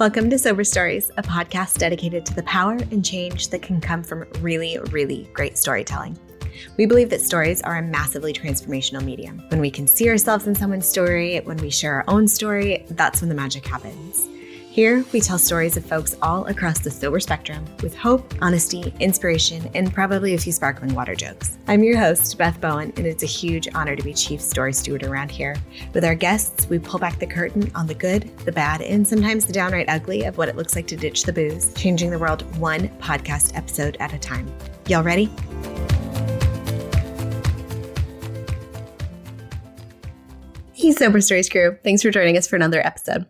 Welcome to Sober Stories, a podcast dedicated to the power and change that can come from really, really great storytelling. We believe that stories are a massively transformational medium. When we can see ourselves in someone's story, when we share our own story, that's when the magic happens. Here, we tell stories of folks all across the sober spectrum with hope, honesty, inspiration, and probably a few sparkling water jokes. I'm your host, Beth Bowen, and it's a huge honor to be chief story steward around here. With our guests, we pull back the curtain on the good, the bad, and sometimes the downright ugly of what it looks like to ditch the booze, changing the world one podcast episode at a time. Y'all ready? Hey, Sober Stories crew. Thanks for joining us for another episode.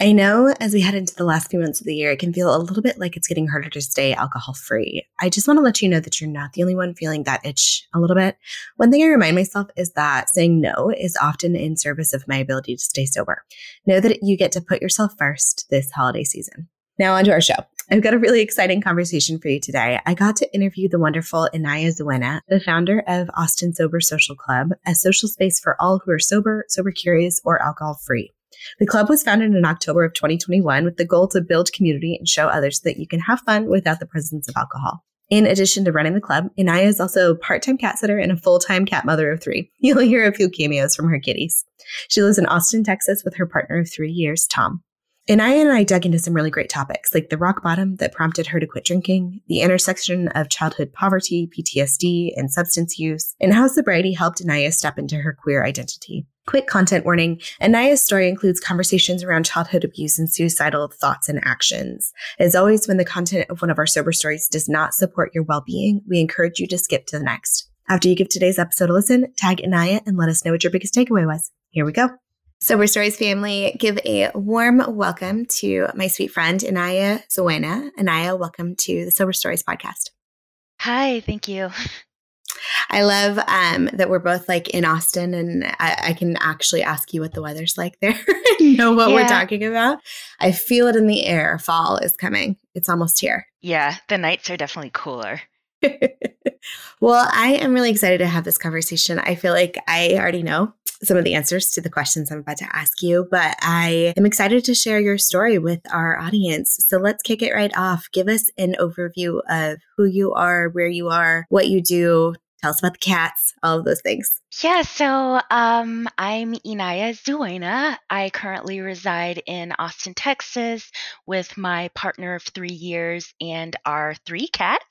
I know as we head into the last few months of the year, it can feel a little bit like it's getting harder to stay alcohol free. I just want to let you know that you're not the only one feeling that itch a little bit. One thing I remind myself is that saying no is often in service of my ability to stay sober. Know that you get to put yourself first this holiday season. Now, on to our show. I've got a really exciting conversation for you today. I got to interview the wonderful Inaya Zuwena, the founder of Austin Sober Social Club, a social space for all who are sober, sober curious, or alcohol free. The club was founded in October of 2021 with the goal to build community and show others that you can have fun without the presence of alcohol. In addition to running the club, Inaya is also a part-time cat sitter and a full-time cat mother of three. You'll hear a few cameos from her kitties. She lives in Austin, Texas with her partner of three years, Tom. Inaya and I dug into some really great topics like the rock bottom that prompted her to quit drinking, the intersection of childhood poverty, PTSD, and substance use, and how sobriety helped Inaya step into her queer identity. Quick content warning Inaya's story includes conversations around childhood abuse and suicidal thoughts and actions. As always, when the content of one of our sober stories does not support your well being, we encourage you to skip to the next. After you give today's episode a listen, tag Inaya and let us know what your biggest takeaway was. Here we go. Sober Stories family, give a warm welcome to my sweet friend, Inaya Zuwena. Inaya, welcome to the Sober Stories podcast. Hi, thank you. I love um, that we're both like in Austin and I, I, can actually ask you what the weather's like there know what yeah. we're talking about. I feel it in the air. Fall is coming. It's almost here. Yeah, the nights are definitely cooler. well, I am really excited to have this conversation. I feel like I already know some of the answers to the questions I'm about to ask you, but I am excited to share your story with our audience. So let's kick it right off. Give us an overview of who you are, where you are, what you do. Tell us about the cats, all of those things. Yeah, so um, I'm Inaya Zuwena. I currently reside in Austin, Texas with my partner of three years and our three cats.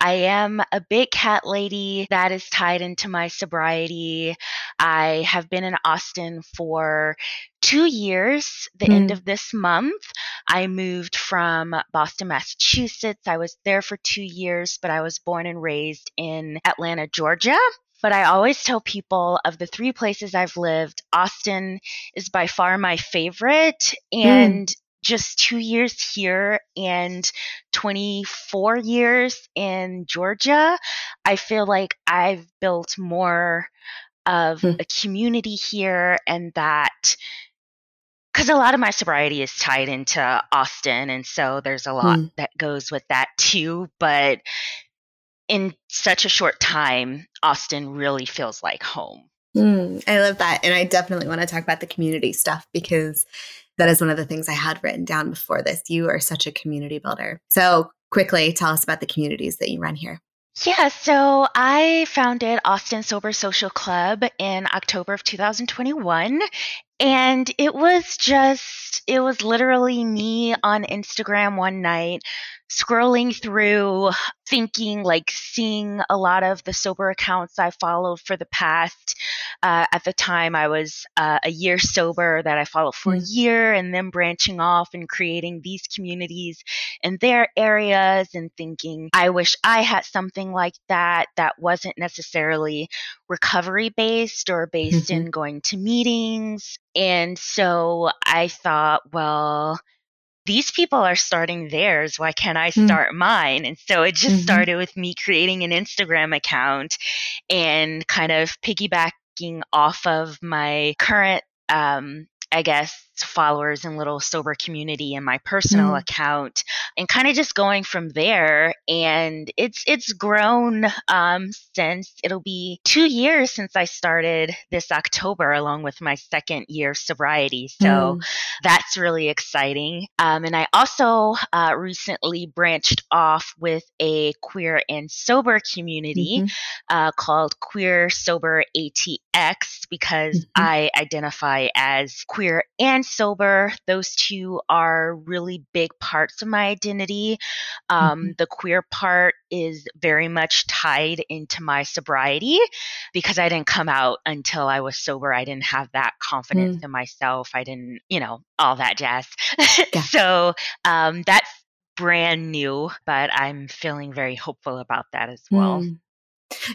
I am a big cat lady that is tied into my sobriety. I have been in Austin for two years, the mm. end of this month. I moved from Boston, Massachusetts. I was there for two years, but I was born and raised in Atlanta, Georgia. But I always tell people of the three places I've lived, Austin is by far my favorite. Mm. And mm just two years here and 24 years in Georgia, I feel like I've built more of mm. a community here and that because a lot of my sobriety is tied into Austin, and so there's a lot mm. that goes with that too. But in such a short time, Austin really feels like home. Mm, I love that. And I definitely want to talk about the community stuff because that is one of the things I had written down before this. You are such a community builder. So, quickly tell us about the communities that you run here. Yeah, so I founded Austin Sober Social Club in October of 2021. And it was just, it was literally me on Instagram one night scrolling through, thinking, like seeing a lot of the sober accounts I followed for the past. Uh, at the time, I was uh, a year sober that I followed for mm. a year, and then branching off and creating these communities in their areas and thinking, I wish I had something like that that wasn't necessarily recovery based or based mm-hmm. in going to meetings. And so I thought, well, these people are starting theirs. Why can't I mm. start mm. mine? And so it just mm-hmm. started with me creating an Instagram account and kind of piggybacking off of my current, um, I guess, followers and little sober community in my personal mm. account and kind of just going from there and it's it's grown um, since it'll be two years since i started this october along with my second year sobriety so mm. that's really exciting um, and i also uh, recently branched off with a queer and sober community mm-hmm. uh, called queer sober atx because mm-hmm. i identify as queer and sober. Those two are really big parts of my identity. Um, mm-hmm. The queer part is very much tied into my sobriety because I didn't come out until I was sober. I didn't have that confidence mm. in myself. I didn't, you know, all that jazz. Yeah. so um, that's brand new, but I'm feeling very hopeful about that as well. Mm.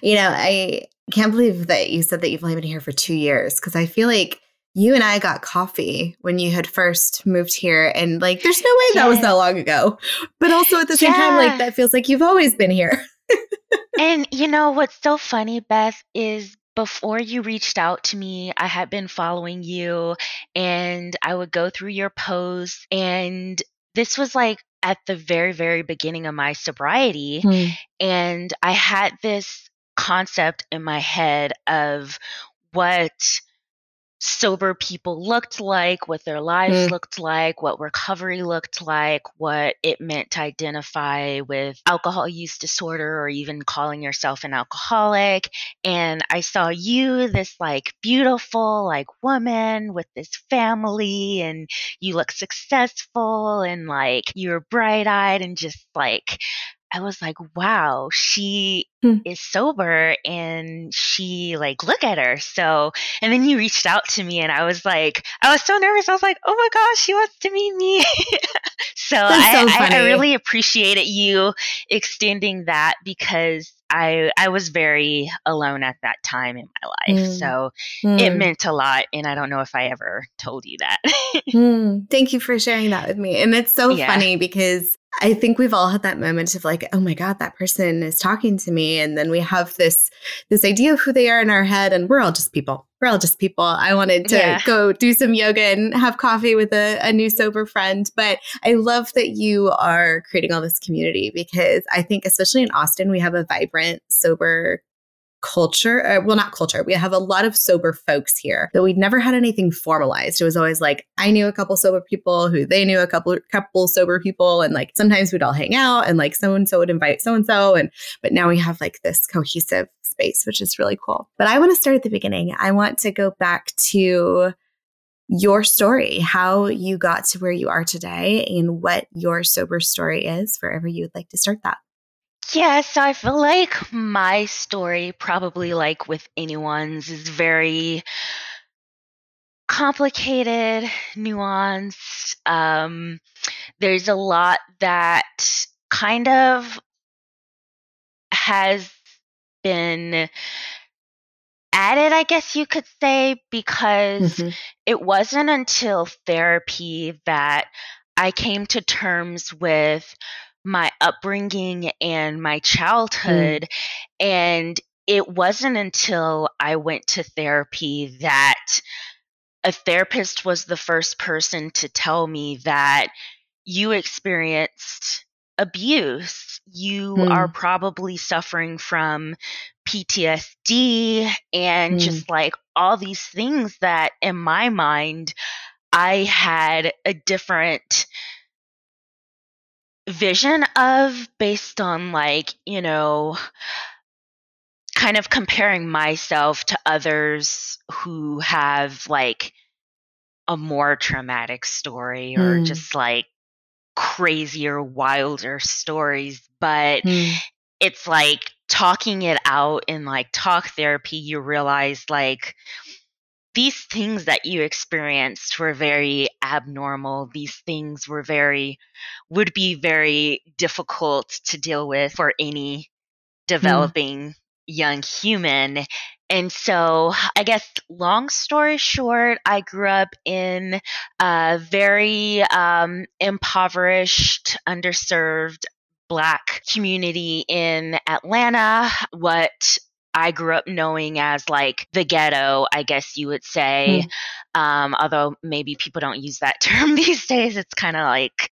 You know, I can't believe that you said that you've only been here for two years because I feel like you and I got coffee when you had first moved here. And like, there's no way yeah. that was that long ago. But also at the same yeah. time, like, that feels like you've always been here. and you know what's so funny, Beth, is before you reached out to me, I had been following you and I would go through your posts. And this was like at the very, very beginning of my sobriety. Hmm. And I had this concept in my head of what sober people looked like, what their lives mm. looked like, what recovery looked like, what it meant to identify with alcohol use disorder or even calling yourself an alcoholic. And I saw you, this like beautiful, like woman with this family, and you look successful and like you're bright eyed and just like I was like, wow, she hmm. is sober and she like look at her. So and then you reached out to me and I was like I was so nervous. I was like, oh my gosh, she wants to meet me. so, I, I, I really appreciated you extending that because I I was very alone at that time in my life. Mm. So mm. it meant a lot and I don't know if I ever told you that. mm. Thank you for sharing that with me. And it's so yeah. funny because I think we've all had that moment of like, oh my God, that person is talking to me. And then we have this this idea of who they are in our head, and we're all just people. We're all just people. I wanted to yeah. go do some yoga and have coffee with a, a new sober friend. But I love that you are creating all this community because I think, especially in Austin, we have a vibrant, sober culture uh, well not culture. We have a lot of sober folks here but we'd never had anything formalized. It was always like i knew a couple sober people who they knew a couple couple sober people and like sometimes we'd all hang out and like so and so would invite so and so and but now we have like this cohesive space which is really cool. But i want to start at the beginning. I want to go back to your story how you got to where you are today and what your sober story is wherever you would like to start that yeah, so I feel like my story, probably like with anyone's, is very complicated, nuanced. Um, there's a lot that kind of has been added, I guess you could say, because mm-hmm. it wasn't until therapy that I came to terms with my upbringing and my mm. childhood. Mm. And it wasn't until I went to therapy that a therapist was the first person to tell me that you experienced abuse. You mm. are probably suffering from PTSD and mm. just like all these things that in my mind, I had a different vision of based on like, you know, kind of comparing myself to others who have like a more traumatic story or mm. just like crazier, wilder stories. But mm. it's like talking it out in like talk therapy, you realize like these things that you experienced were very abnormal. These things were very, would be very difficult to deal with for any mm. developing mm. young human. And so, I guess, long story short, I grew up in a very um, impoverished, underserved Black community in Atlanta. What I grew up knowing as like the ghetto, I guess you would say. Um, although maybe people don't use that term these days, it's kind of like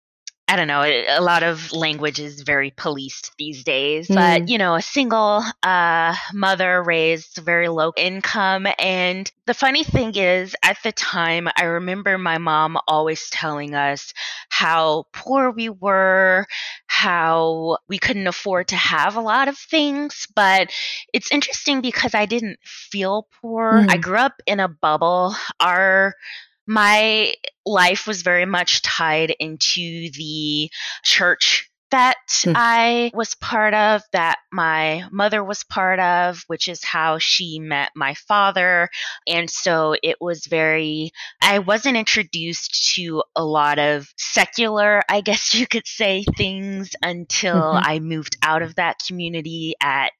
I don't know, a lot of language is very policed these days. Mm. But, you know, a single uh, mother raised very low income. And the funny thing is, at the time, I remember my mom always telling us how poor we were, how we couldn't afford to have a lot of things. But it's interesting because I didn't feel poor. Mm. I grew up in a bubble. Our my life was very much tied into the church that mm. I was part of, that my mother was part of, which is how she met my father. And so it was very, I wasn't introduced to a lot of secular, I guess you could say, things until mm-hmm. I moved out of that community at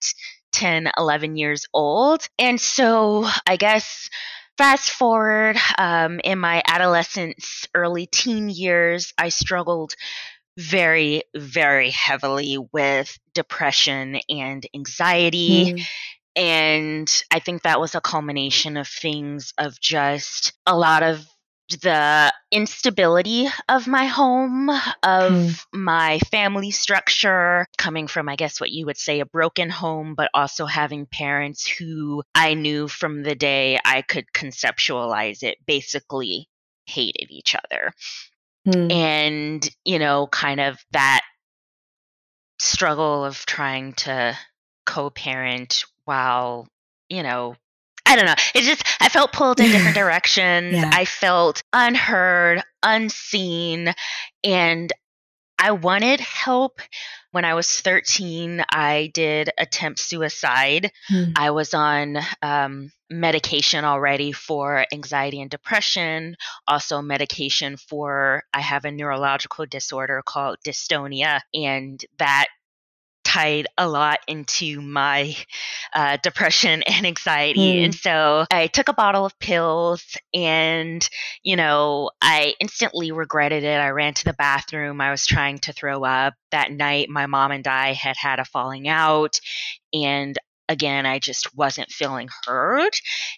10, 11 years old. And so I guess fast forward um, in my adolescence, early teen years, I struggled very, very heavily with depression and anxiety. Mm. And I think that was a culmination of things of just a lot of the instability of my home, of mm. my family structure, coming from, I guess, what you would say a broken home, but also having parents who I knew from the day I could conceptualize it basically hated each other. Mm. And, you know, kind of that struggle of trying to co parent while, you know, I don't know. It just I felt pulled in different directions. Yeah. I felt unheard, unseen, and I wanted help. When I was 13, I did attempt suicide. Hmm. I was on um, medication already for anxiety and depression, also medication for, I have a neurological disorder called dystonia, and that tied a lot into my uh, depression and anxiety. Mm. And so I took a bottle of pills and, you know, I instantly regretted it. I ran to the bathroom. I was trying to throw up. That night, my mom and I had had a falling out. And again, I just wasn't feeling heard.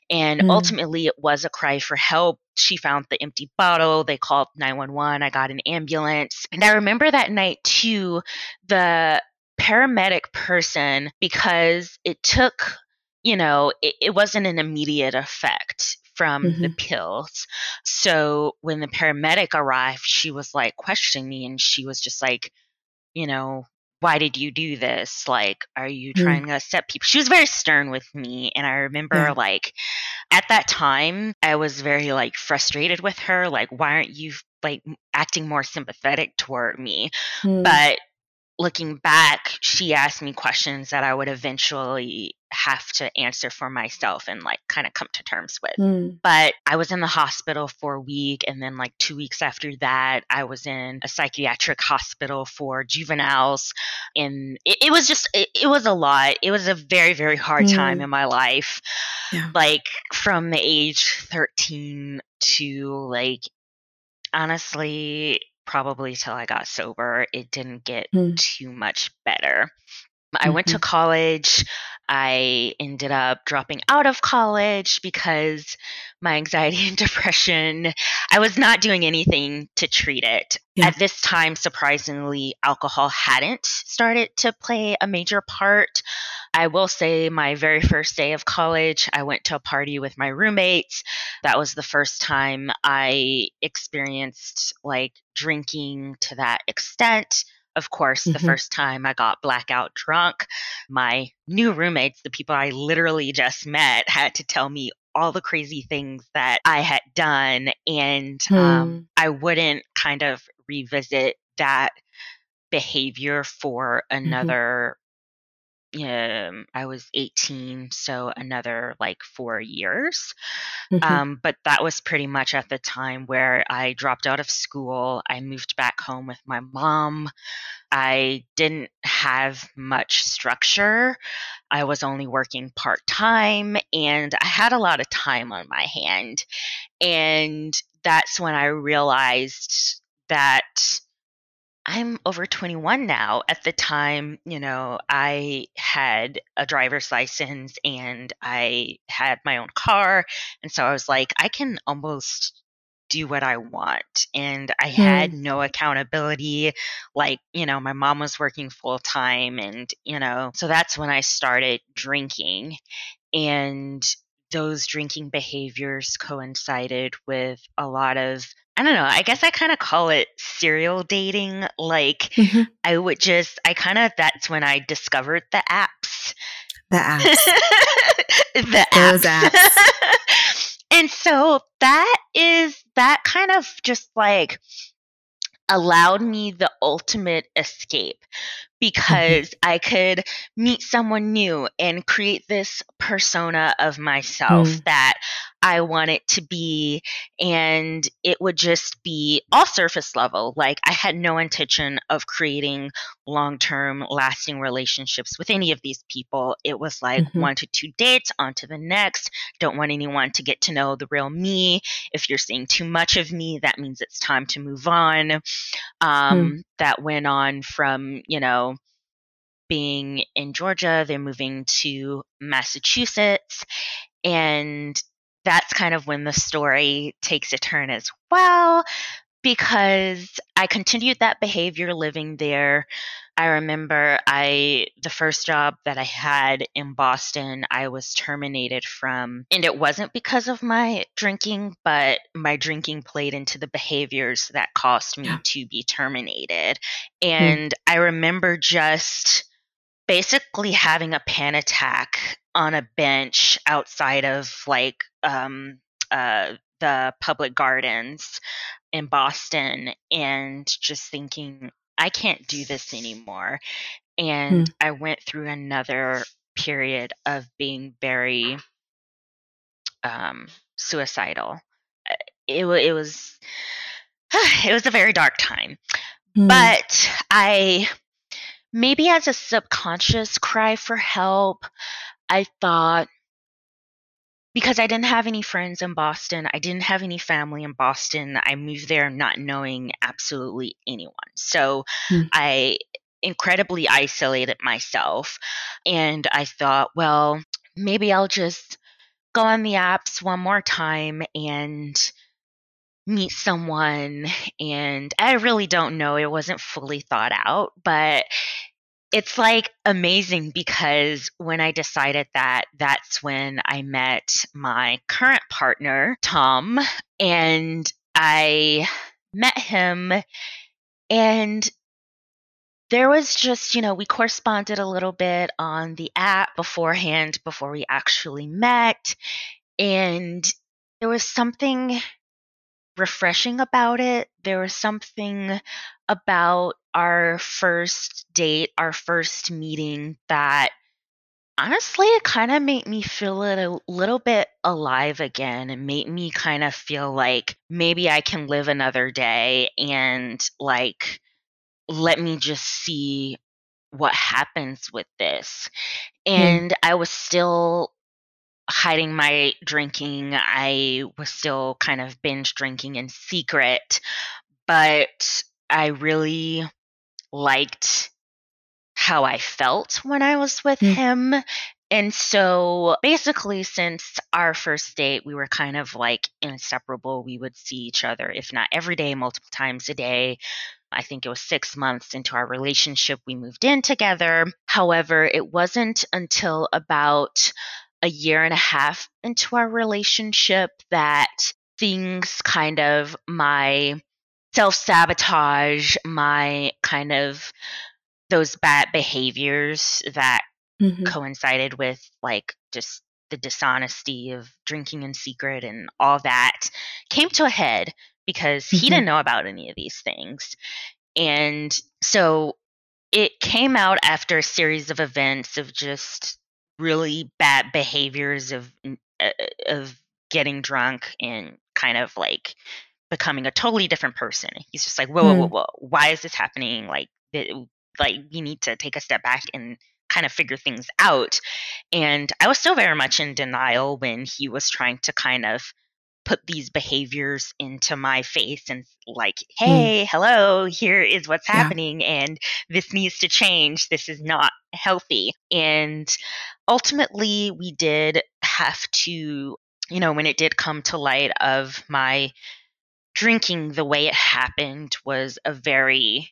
And mm. ultimately, it was a cry for help. She found the empty bottle. They called 911. I got an ambulance. And I remember that night, too, the paramedic person because it took, you know, it, it wasn't an immediate effect from mm-hmm. the pills. So when the paramedic arrived, she was like questioning me and she was just like, you know, why did you do this? Like, are you mm. trying mm. to set people? She was very stern with me. And I remember, yeah. like, at that time, I was very, like, frustrated with her. Like, why aren't you, like, acting more sympathetic toward me? Mm. But looking back, she asked me questions that I would eventually have to answer for myself and like kind of come to terms with. Mm. But I was in the hospital for a week. And then, like, two weeks after that, I was in a psychiatric hospital for juveniles. And it, it was just, it, it, was a lot. It was a very, very hard mm. time in my life. Yeah. Like, from the age 13 to like, honestly, probably till I got sober, it didn't get mm. too much better. I mm-hmm. went to mm-hmm. college. I ended up dropping out of college because my anxiety and depression, I was not doing anything to treat it. Yeah. At this time, surprisingly, alcohol hadn't started to play a major part. I will say, my very first day of college, I went to a party with my roommates. That was the first time I experienced like drinking to that extent. Of course, mm-hmm. the first time I got blackout drunk, my new roommates, the people I literally just met, had to tell me all the crazy things that I had done. And um, hmm. um, I wouldn't kind of revisit that behavior for mm-hmm. another. Mm-hmm. Um, I was 18, so another like four years. Mm-hmm. Um, but that was pretty much at the time where I dropped out of school. I moved back home with my mom. I didn't have much structure. I was only working part time and I had a lot of time on my hand. And that's when I realized that I'm over 21 now. At the time, you know, I had a driver's license and I had my own car. And so I was like, I can almost do what I want. And I had mm. no accountability. Like, you know, my mom was working full time. And, you know, so that's when I started drinking. And those drinking behaviors coincided with a lot of I don't know. I guess I kind of call it serial dating. Like, mm-hmm. I would just, I kind of, that's when I discovered the apps. The apps. the Those apps. apps. and so that is, that kind of just like allowed me the ultimate escape. Because mm-hmm. I could meet someone new and create this persona of myself mm. that I want it to be. And it would just be all surface level. Like I had no intention of creating long term, lasting relationships with any of these people. It was like mm-hmm. one to two dates, on to the next. Don't want anyone to get to know the real me. If you're seeing too much of me, that means it's time to move on. Um, mm. That went on from, you know, being in Georgia, they're moving to Massachusetts. And that's kind of when the story takes a turn as well because I continued that behavior living there. I remember I the first job that I had in Boston, I was terminated from and it wasn't because of my drinking, but my drinking played into the behaviors that caused me to be terminated. Hmm. And mm. I remember just basically having a pan attack on a bench outside of like um, uh, the public gardens in Boston and just thinking, I can't do this anymore. And hmm. I went through another period of being very um, suicidal. It, it was it was a very dark time, hmm. but I maybe as a subconscious cry for help, I thought because I didn't have any friends in Boston, I didn't have any family in Boston. I moved there not knowing absolutely anyone. So mm. I incredibly isolated myself. And I thought, well, maybe I'll just go on the apps one more time and meet someone. And I really don't know. It wasn't fully thought out, but it's like amazing because when I decided that, that's when I met my current partner, Tom, and I met him and there was just, you know, we corresponded a little bit on the app beforehand before we actually met. And there was something refreshing about it. There was something about our first date, our first meeting that honestly it kind of made me feel it a little bit alive again and made me kind of feel like maybe I can live another day and like let me just see what happens with this. And mm. I was still hiding my drinking. I was still kind of binge drinking in secret, but I really liked how I felt when I was with mm. him. And so basically, since our first date, we were kind of like inseparable. We would see each other, if not every day, multiple times a day. I think it was six months into our relationship, we moved in together. However, it wasn't until about a year and a half into our relationship that things kind of my self sabotage, my kind of those bad behaviors that mm-hmm. coincided with like just the dishonesty of drinking in secret and all that came to a head because mm-hmm. he didn't know about any of these things. And so it came out after a series of events of just really bad behaviors of uh, of getting drunk and kind of like becoming a totally different person. He's just like, whoa, whoa, whoa, hmm. whoa, why is this happening? Like, like we need to take a step back and kind of figure things out. And I was still very much in denial when he was trying to kind of put these behaviors into my face and like, hmm. hey, mm. hello, here is what's happening and this needs to change. This is not healthy. And ultimately, we did have to, you know, when it did come to light of my drinking, the way it happened was a very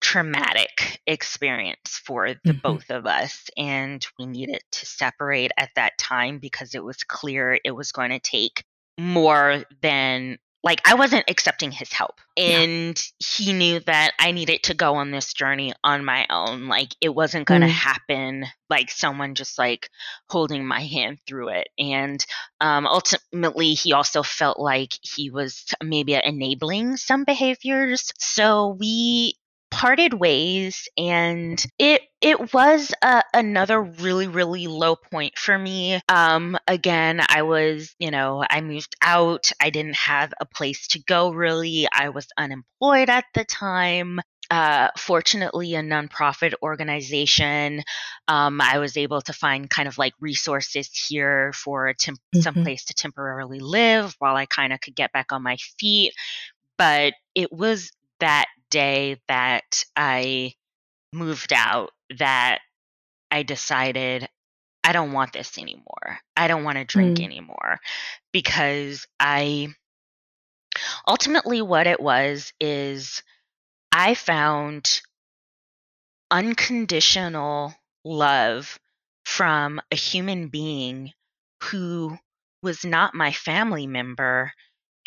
traumatic experience for the mm-hmm. both of us and we needed to separate at that time because it was clear it was going to take more than like I wasn't accepting his help. And he knew that I needed to go on this journey on my own. Like it wasn't going to mm. happen like someone just like holding my hand through it. And um, ultimately, he also felt like he was maybe enabling some behaviors. So we parted ways and it it was a, another really really low point for me um again i was you know i moved out i didn't have a place to go really i was unemployed at the time uh, fortunately, a nonprofit organization. Um, I was able to find kind of like resources here for temp- mm-hmm. some place to temporarily live while I kind of could get back on my feet. But it was that day that I moved out that I decided I don't want this anymore. I don't want to drink mm. anymore because I ultimately what it was is I found unconditional love from a human being who was not my family member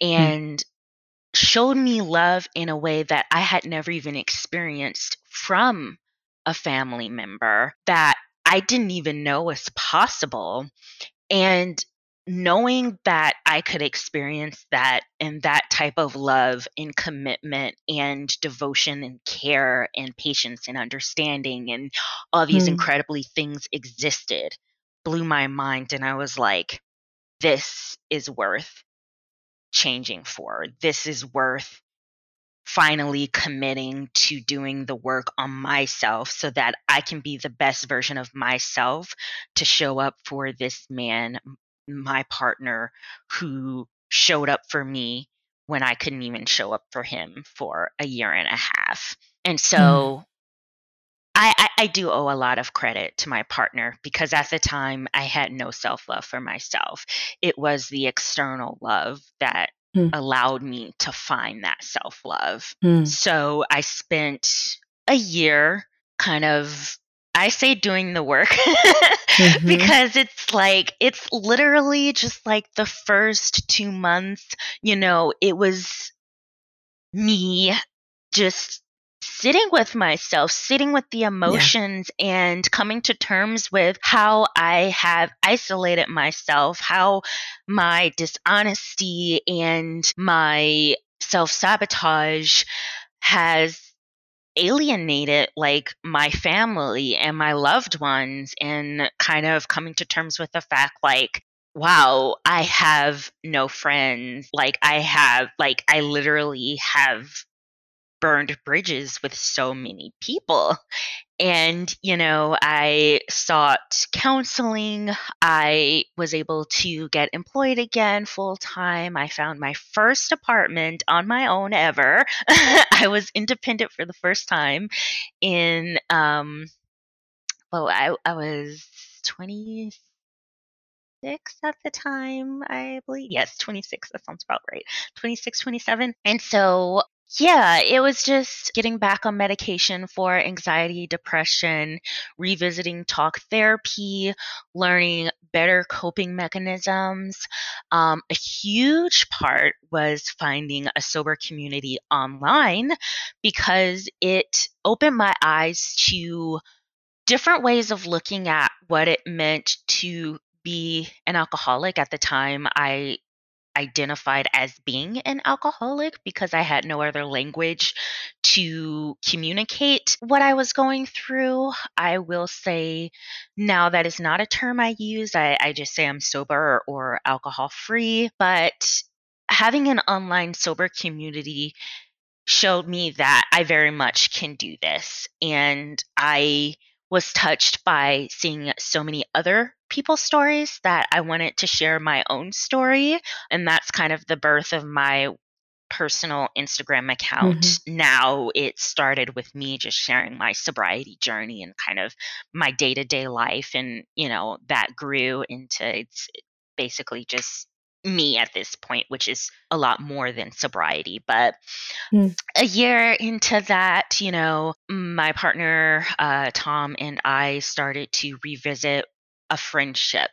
mm. Showed me love in a way that I had never even experienced from a family member that I didn't even know was possible. And knowing that I could experience that and that type of love and commitment and devotion and care and patience and understanding and all these mm. incredibly things existed blew my mind. And I was like, this is worth changing for. This is worth finally committing to doing the work on myself so that I can be the best version of myself to show up for this man, my partner, who showed up for me when I couldn't even show up for him for a year and a half. And so mm. I, I, I, do owe a lot of credit to my partner because at the time I had no self love for myself. It was the external love that mm. allowed me to find that self love. Mm. So I spent a year kind of I say doing the work mm-hmm. because it's like, it's literally just like the first two months, you know, it was me just sitting with myself, sitting with the emotions yeah. and coming to terms with how I have isolated myself, how my dishonesty and my self sabotage has alienated like my family and my loved ones and kind of coming to terms with the fact like wow i have no friends like i have like i literally have burned bridges with so many people. And, you know, I sought counseling. I was able to get employed again full time. I found my first apartment on my own ever. I was independent for the first time in, um, well, I, I was 26 at the time, I believe. Yes, 26. That sounds about right. 26, 27. And so yeah, it was just getting back on medication for anxiety, depression, revisiting talk therapy, learning better coping mechanisms. Um, a huge part was finding a sober community online because it opened my eyes to different ways of looking at what it meant to be an alcoholic at the time i identified as being an alcoholic because I had no other language to communicate what I was going through. I will say now that is not a term I use. I, I just say I'm sober or alcohol free. But having an online sober community showed me that I very much can do this. And I was touched by seeing so many other people's stories that I wanted to share my own story. And that's kind of the birth of my personal Instagram account. Mm-hmm. Now it started with me just sharing my sobriety journey and kind of my day to day life. And, you know, that grew into it's basically just me at this point, which is a lot more than sobriety. But mm. a year into that, you know, my partner, uh, Tom, and I started to revisit a friendship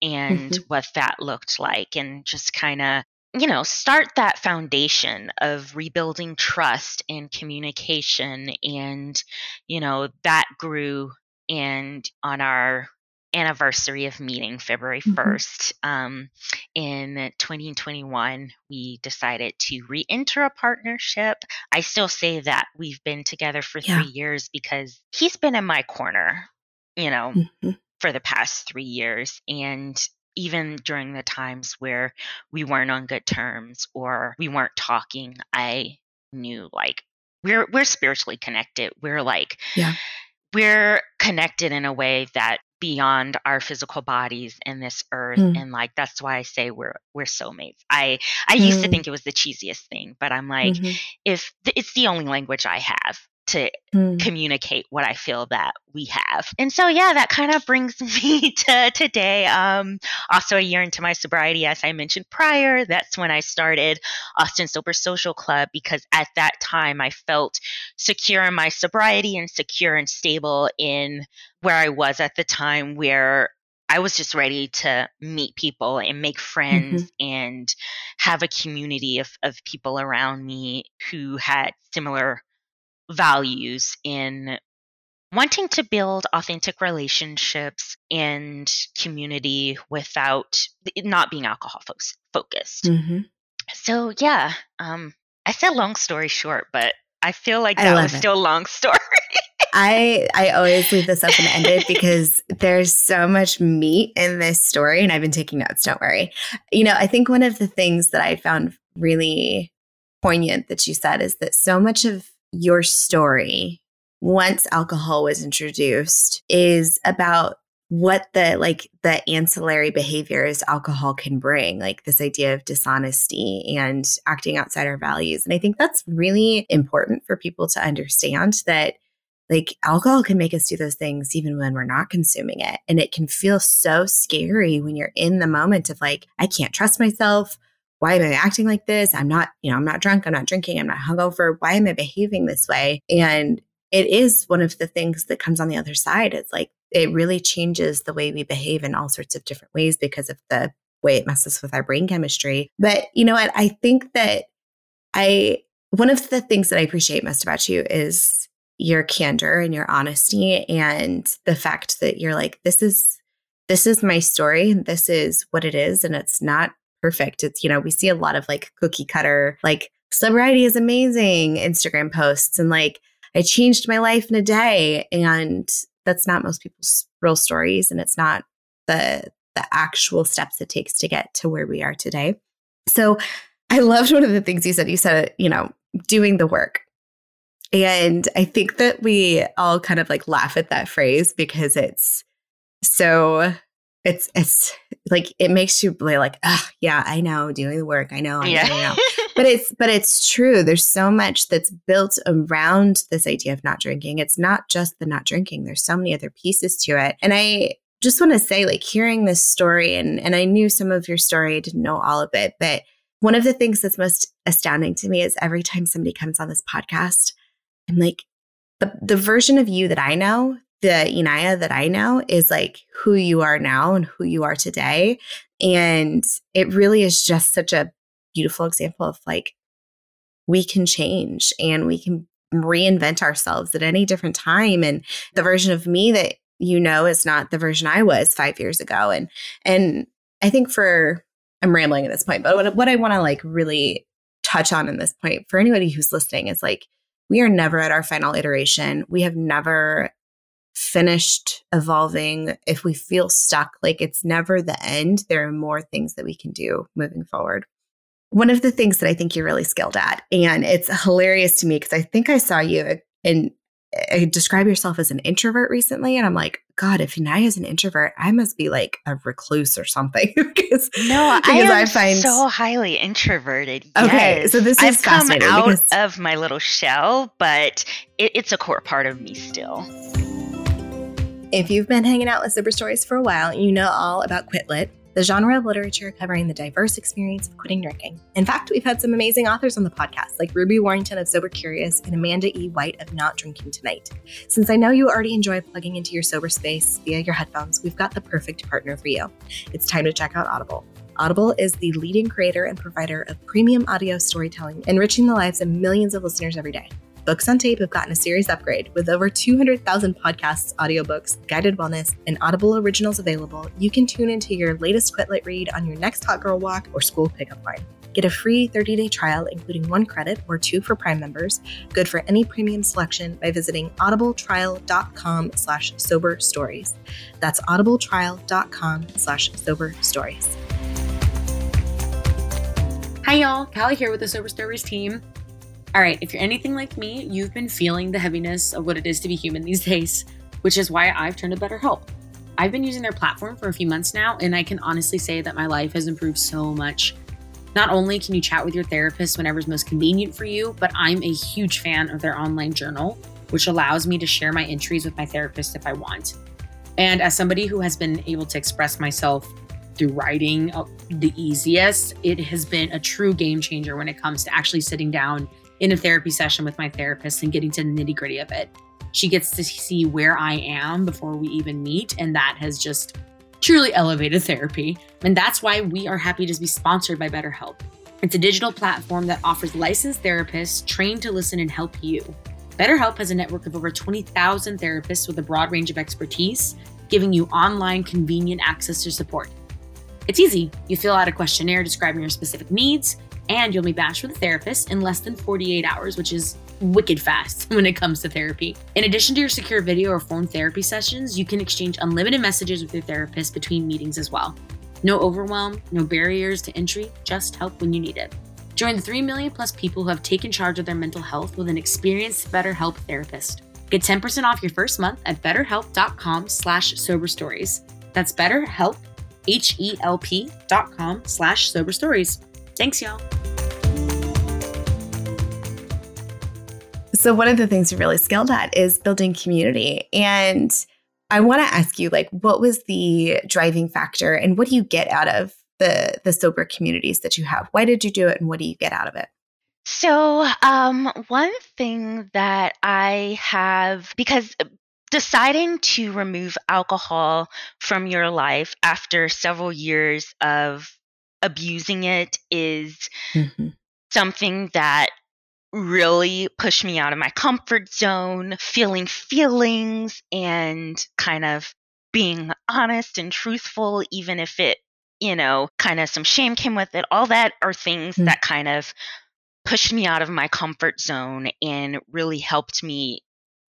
and mm-hmm. what that looked like and just kind of you know, start that foundation of rebuilding trust and communication. And, you know, that grew. And on our anniversary of meeting, February 1st, mm-hmm. um, in 2021, we decided to re enter a partnership. I still say that we've been together for yeah. three years because he's been in my corner, you know. Mm-hmm. For the past three years. And even during the times where we weren't on good terms or we weren't talking, I knew like we're we're spiritually connected. We're like yeah. we're connected in a way that beyond our physical bodies and this earth mm. and like that's why I say we're we're soulmates. I I mm. used to mm. think it was the cheesiest thing, but I'm like mm-hmm. if th- it's the only language I have to mm. communicate what I feel that we have. And so, yeah, that kind of brings me to today. Um, also, a year into my sobriety, as I mentioned prior, that's when I started Austin Sober Social Club because at that time I felt secure in my sobriety and secure and stable in where I was at the time, where I was just ready to meet people and make friends mm-hmm. and have a community of, of people around me who had similar values in wanting to build authentic relationships and community without not being alcohol fo- focused. Mm-hmm. So yeah, um, I said long story short, but I feel like that was it. still a long story. I I always leave this open ended because there's so much meat in this story, and I've been taking notes. Don't worry. You know, I think one of the things that I found really poignant that you said is that so much of your story once alcohol was introduced is about what the like the ancillary behaviors alcohol can bring like this idea of dishonesty and acting outside our values. And i think that's really important for people to understand that like alcohol can make us do those things even when we're not consuming it. And it can feel so scary when you're in the moment of like i can't trust myself why am I acting like this? I'm not, you know, I'm not drunk, I'm not drinking, I'm not hungover. Why am I behaving this way? And it is one of the things that comes on the other side. It's like it really changes the way we behave in all sorts of different ways because of the way it messes with our brain chemistry. But you know what? I think that I, one of the things that I appreciate most about you is your candor and your honesty and the fact that you're like, this is, this is my story. This is what it is. And it's not perfect. It's, you know, we see a lot of like cookie cutter, like sobriety is amazing Instagram posts and like I changed my life in a day. And that's not most people's real stories. And it's not the the actual steps it takes to get to where we are today. So I loved one of the things you said. You said, you know, doing the work. And I think that we all kind of like laugh at that phrase because it's so it's it's like it makes you be like, oh yeah, I know, doing the work, I know, I yeah. know. but it's but it's true. There's so much that's built around this idea of not drinking. It's not just the not drinking. There's so many other pieces to it. And I just want to say, like, hearing this story, and and I knew some of your story, I didn't know all of it, but one of the things that's most astounding to me is every time somebody comes on this podcast, I'm like, the, the version of you that I know the Inaya that I know is like who you are now and who you are today. And it really is just such a beautiful example of like, we can change and we can reinvent ourselves at any different time. And the version of me that you know is not the version I was five years ago. And, and I think for, I'm rambling at this point, but what, what I want to like really touch on in this point for anybody who's listening is like, we are never at our final iteration. We have never finished evolving, if we feel stuck, like it's never the end, there are more things that we can do moving forward. One of the things that I think you're really skilled at, and it's hilarious to me because I think I saw you and uh, describe yourself as an introvert recently. And I'm like, God, if Inaya is an introvert, I must be like a recluse or something. because, no, because I am I find so highly introverted. Okay, yes. so this is I've come out because... of my little shell, but it, it's a core part of me still. If you've been hanging out with Sober Stories for a while, you know all about Quit Lit the genre of literature covering the diverse experience of quitting drinking. In fact, we've had some amazing authors on the podcast, like Ruby Warrington of Sober Curious and Amanda E. White of Not Drinking Tonight. Since I know you already enjoy plugging into your sober space via your headphones, we've got the perfect partner for you. It's time to check out Audible. Audible is the leading creator and provider of premium audio storytelling, enriching the lives of millions of listeners every day. Books on Tape have gotten a serious upgrade with over 200,000 podcasts, audiobooks, guided wellness, and Audible originals available. You can tune into your latest Quit Lit read on your next hot girl walk or school pickup line. Get a free 30-day trial, including one credit or two for Prime members, good for any premium selection by visiting audibletrial.com slash sober stories. That's audibletrial.com slash sober stories. Hi y'all, Callie here with the Sober Stories team. All right, if you're anything like me, you've been feeling the heaviness of what it is to be human these days, which is why I've turned to BetterHelp. I've been using their platform for a few months now, and I can honestly say that my life has improved so much. Not only can you chat with your therapist whenever's most convenient for you, but I'm a huge fan of their online journal, which allows me to share my entries with my therapist if I want. And as somebody who has been able to express myself through writing uh, the easiest, it has been a true game changer when it comes to actually sitting down in a therapy session with my therapist and getting to the nitty gritty of it. She gets to see where I am before we even meet, and that has just truly elevated therapy. And that's why we are happy to be sponsored by BetterHelp. It's a digital platform that offers licensed therapists trained to listen and help you. BetterHelp has a network of over 20,000 therapists with a broad range of expertise, giving you online convenient access to support. It's easy. You fill out a questionnaire describing your specific needs, and you'll be matched with a therapist in less than 48 hours, which is wicked fast when it comes to therapy. In addition to your secure video or phone therapy sessions, you can exchange unlimited messages with your therapist between meetings as well. No overwhelm, no barriers to entry, just help when you need it. Join the 3 million plus people who have taken charge of their mental health with an experienced BetterHelp therapist. Get 10% off your first month at betterhelp.com slash sober stories. That's betterhelp, H-E-L-P dot com slash sober stories. Thanks, y'all. So, one of the things you're really skilled at is building community. And I want to ask you, like, what was the driving factor and what do you get out of the, the sober communities that you have? Why did you do it and what do you get out of it? So, um, one thing that I have, because deciding to remove alcohol from your life after several years of abusing it is mm-hmm. something that really pushed me out of my comfort zone, feeling feelings and kind of being honest and truthful, even if it, you know, kind of some shame came with it. All that are things mm-hmm. that kind of pushed me out of my comfort zone and really helped me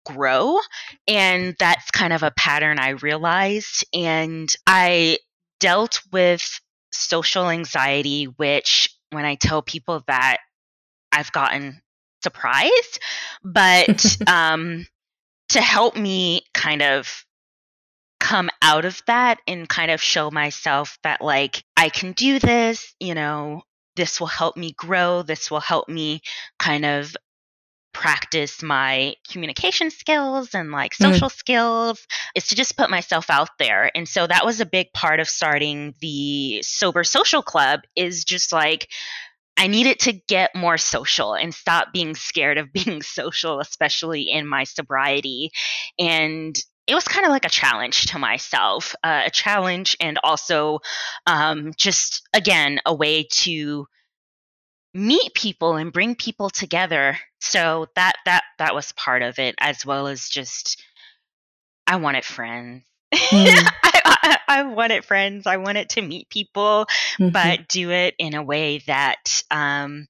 grow. And that's kind of a pattern I realized. And I dealt with social anxiety, which when I tell people that, I've gotten surprised. But um, to help me kind of come out of that and kind of show myself that, like, I can do this, you know, this will help me grow. This will help me kind of practice my communication skills and like mm. social mm. skills is to just put myself out there. And so that was a big part of starting the Sober Social Club is just like I needed to get more social and stop being scared of being social, especially in my sobriety. And it was kind of like a challenge to myself, uh, a challenge, and also um, just again a way to meet people and bring people together. So that that that was part of it, as well as just I wanted friends. Mm. I, I, I, wanted friends. I wanted to meet people, mm-hmm. but do it in a way that um,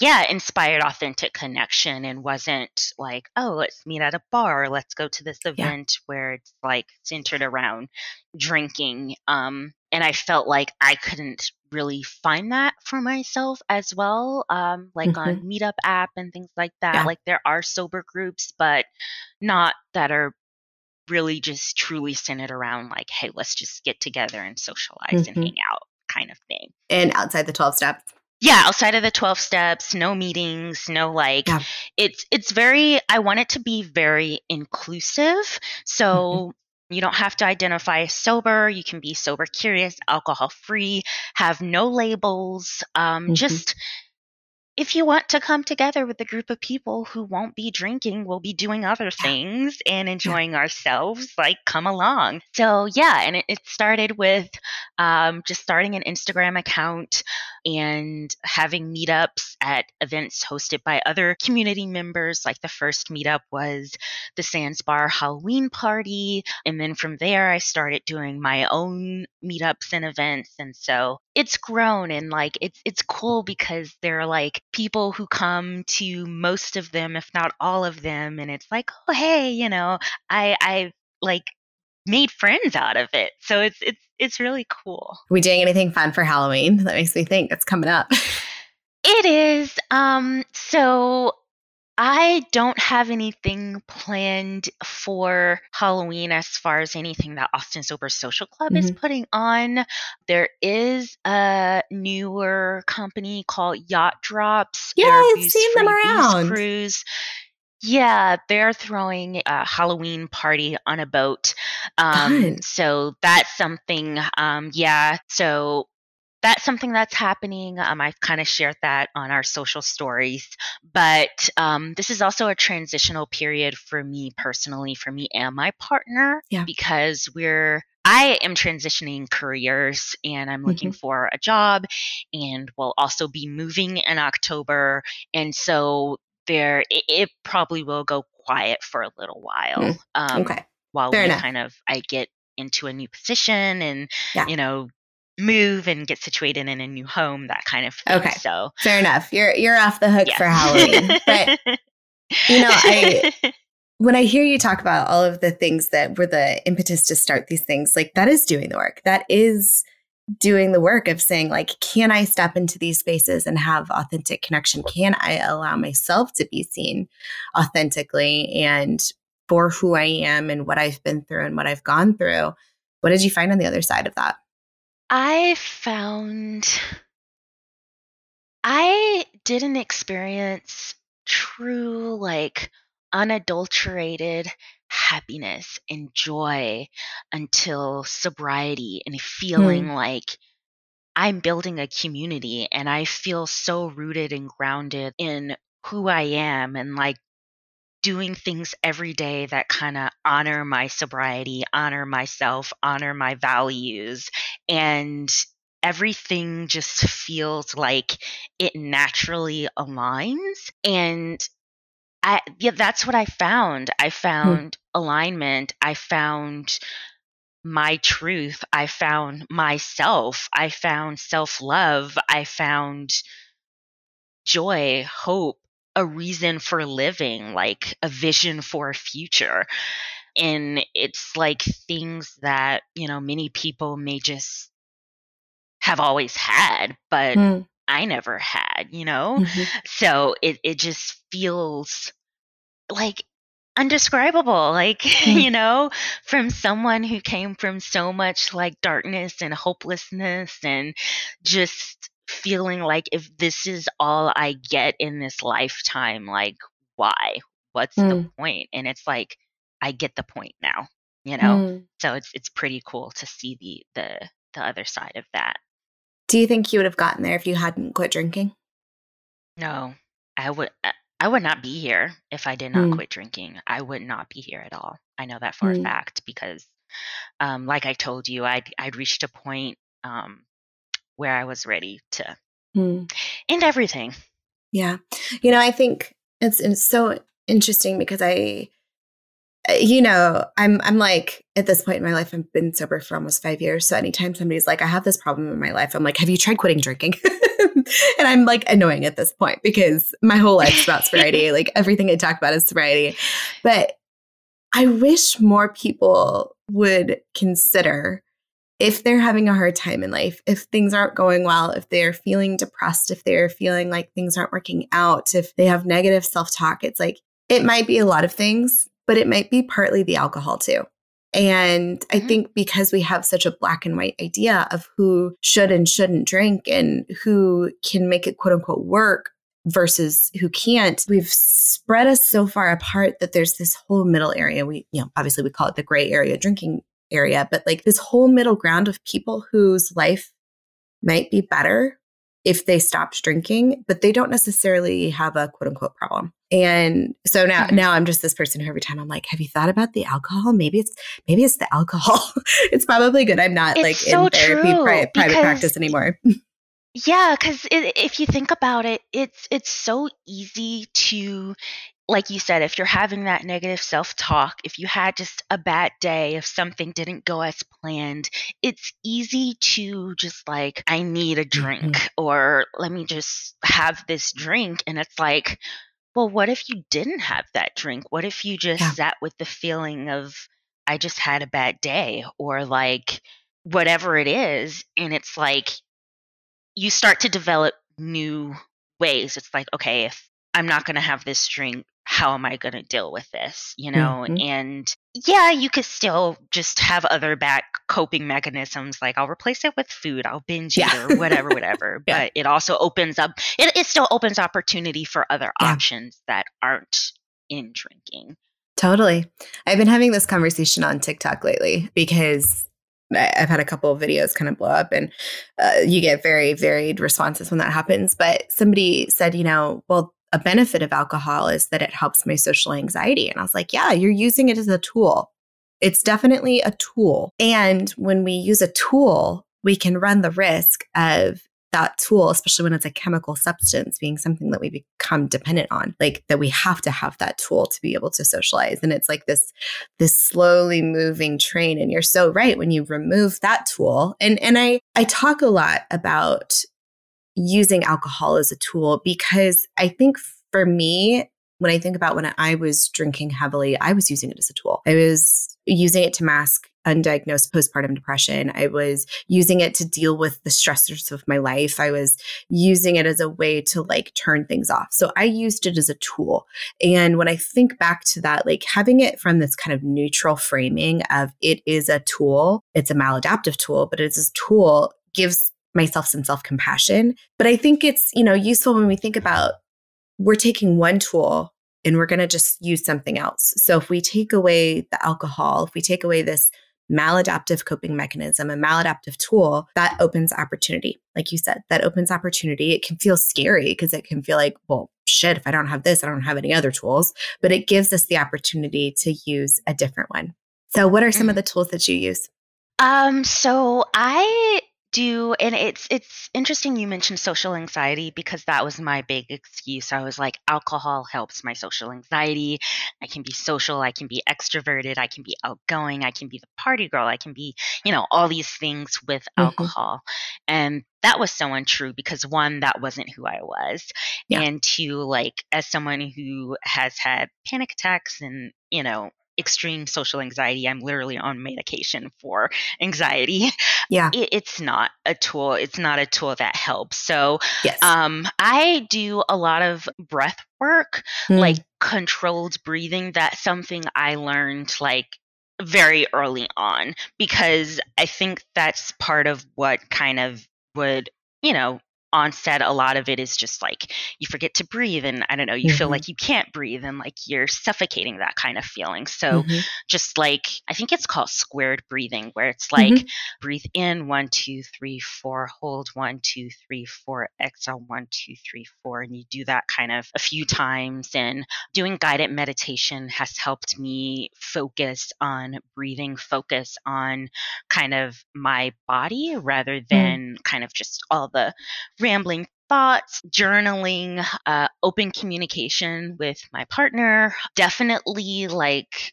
yeah, inspired authentic connection and wasn't like, oh, let's meet at a bar, let's go to this event yeah. where it's like centered around drinking. Um, and I felt like I couldn't really find that for myself as well. Um, like mm-hmm. on Meetup app and things like that. Yeah. Like there are sober groups, but not that are really just truly centered around like, hey, let's just get together and socialize Mhm. and hang out kind of thing. And outside the 12 steps. Yeah, outside of the 12 steps, no meetings, no like Yeah. it's it's very I want it to be very inclusive. So you don't have to identify as sober. You can be sober curious, alcohol free, have no labels. Um, Mhm. Just if you want to come together with a group of people who won't be drinking, will be doing other things and enjoying ourselves, like come along. So yeah, and it, it started with um, just starting an Instagram account and having meetups at events hosted by other community members. Like the first meetup was the Sans Bar Halloween party. And then from there, I started doing my own meetups and events. And so it's grown and like it's it's cool because there are like people who come to most of them, if not all of them, and it's like, oh hey, you know, I I like made friends out of it. So it's it's it's really cool. Are we doing anything fun for Halloween? That makes me think it's coming up. It is. Um, so I don't have anything planned for Halloween as far as anything that Austin Sober Social Club is putting on. There is a newer company called Yacht Drops. Yeah, I've seen them around. Cruise. Yeah, they're throwing a Halloween party on a boat. Um, so that's something. Um, yeah, so that's something that's happening. Um, I've kind of shared that on our social stories. But um, this is also a transitional period for me personally, for me and my partner, Yeah. because we're. I am transitioning careers and I'm looking for a job and will also be moving in October. And so there, it, it probably will go quiet for a little while. Um, okay. while Fair we enough. kind of I get into a new position and Yeah. you know move and get situated in a new home, that kind of thing. Okay. So Fair enough. You're you're off the hook yeah. for Halloween. but you know, I when I hear you talk about all of the things that were the impetus to start these things, like that is doing the work. That is doing the work of saying, like, can I step into these spaces and have authentic connection? Can I allow myself to be seen authentically and for who I am and what I've been through and what I've gone through? What did you find on the other side of that? I found I didn't experience true like unadulterated happiness and joy until sobriety and feeling hmm. like I'm building a community and I feel so rooted and grounded in who I am and like doing things every day that kind of honor my sobriety, honor myself, honor my values. And everything just feels like it naturally aligns. And I, yeah, that's what I found. I hmm. found alignment. I found my truth. I found myself. I found self love. I found joy, hope, a reason for living, like a vision for a future. And it's like things that, you know, many people may just have always had, but Hmm. I never had, you know? Mhm. So it, it just feels like undescribable like Mm. you know from someone who came from so much like darkness and hopelessness and just feeling like if this is all i get in this lifetime like why what's the Mm. point and it's like i get the point now you know Mm. so it's it's pretty cool to see the the the other side of that Do you think you would have gotten there if you hadn't quit drinking? no i would I- would not be here if i did not Mm. quit drinking i would not be here at all i know that for a Mm. fact because um like i told you i'd i'd reached a point um where i was ready to Hmm. end everything Yeah. You know, I think it's, it's so interesting because I, Uh, you know, I'm I'm like at this point in my life, I've been sober for almost five years. So anytime somebody's like, I have this problem in my life, I'm like, Have you tried quitting drinking? and I'm like annoying at this point because my whole life's about sobriety. like everything I talk about is sobriety. But I wish more people would consider if they're having a hard time in life, if things aren't going well, if they're feeling depressed, if they're feeling like things aren't working out, if they have negative self talk, it's like it might be a lot of things, but it might be partly the alcohol too. And I Mhm. think because we have such a black and white idea of who should and shouldn't drink and who can make it quote unquote work versus who can't, we've spread us so far apart that there's this whole middle area. We, you know, obviously we call it the gray area drinking area, but like this whole middle ground of people whose life might be better if they stopped drinking, but they don't necessarily have a quote unquote problem. And so now Mhm. now I'm just this person who every time I'm like, have you thought about the alcohol? Maybe it's maybe it's the alcohol. it's probably good. I'm not It's like so in therapy pri- private practice anymore. Yeah, because if you think about it, it's it's so easy to, like you said, if you're having that negative self-talk, if you had just a bad day, if something didn't go as planned, it's easy to just like, I need a mm-hmm. drink, or let me just have this drink. And it's like, well, what if you didn't have that drink? What if you just Yeah. sat with the feeling of, I just had a bad day, or like whatever it is, and it's like you start to develop new ways. It's like, okay, if I'm not going to have this drink, how am I going to deal with this? You know, Mhm. and yeah, you could still just have other back coping mechanisms like I'll replace it with food, I'll binge Yeah. eat or whatever, whatever. Yeah. But it also opens up, it, it still opens opportunity for other Yeah. options that aren't in drinking. Totally. I've been having this conversation on TikTok lately because I've had a couple of videos kind of blow up and uh, you get very varied responses when that happens. But somebody said, you know, well, a benefit of alcohol is that it helps my social anxiety. And I was like, yeah, you're using it as a tool. It's definitely a tool. And when we use a tool, we can run the risk of that tool, especially when it's a chemical substance, being something that we become dependent on, like that we have to have that tool to be able to socialize. And it's like this, this slowly moving train. And you're so right when you remove that tool. And and I I talk a lot about using alcohol as a tool because I think for me, when I think about when I was drinking heavily, I was using it as a tool. I was using it to mask undiagnosed postpartum depression. I was using it to deal with the stressors of my life. I was using it as a way to like turn things off. So I used it as a tool. And when I think back to that, like having it from this kind of neutral framing of it is a tool, it's a maladaptive tool, but it's a tool gives myself some self compassion. But I think it's, you know, useful when we think about we're taking one tool and we're going to just use something else. So if we take away the alcohol, if we take away this maladaptive coping mechanism, a maladaptive tool, that opens opportunity. Like you said, that opens opportunity. It can feel scary because it can feel like, well, shit, if I don't have this, I don't have any other tools. But it gives us the opportunity to use a different one. So, what are some of the tools that you use? Um, so I do, and it's it's interesting you mentioned social anxiety because that was my big excuse. I was like, alcohol helps my social anxiety. I can be social, I can be extroverted, I can be outgoing, I can be the party girl, I can be, you know, all these things with Mhm. alcohol. And that was so untrue because one, that wasn't who I was. Yeah. And two, like as someone who has had panic attacks and, you know, extreme social anxiety, I'm literally on medication for anxiety Yeah. it, it's not a tool it's not a tool that helps so Yes. um i do a lot of breath work Mm. like controlled breathing that's something i learned like very early on because i think that's part of what kind of would you know onset a lot of it is just like you forget to breathe and i don't know you feel Mhm. like you can't breathe and like you're suffocating that kind of feeling so Mhm. just like i think it's called squared breathing where it's like breathe in one two three four hold one two three four exhale one two three four and you do that kind of a few times and doing guided meditation has helped me focus on breathing focus on kind of my body rather than kind of just all the rambling thoughts, journaling, uh, open communication with my partner. Definitely like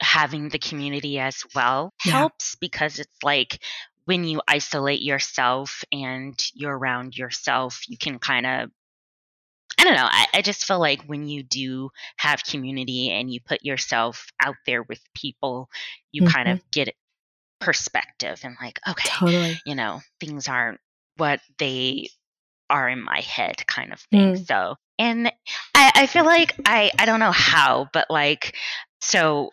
having the community as well Yeah. helps because it's like when you isolate yourself and you're around yourself, you can kind of I don't know. I, I just feel like when you do have community and you put yourself out there with people, you kind of get perspective and like, okay, Totally. you know, things aren't what they are in my head kind of thing. Mm. So, and I, I feel like I, I don't know how, but like, so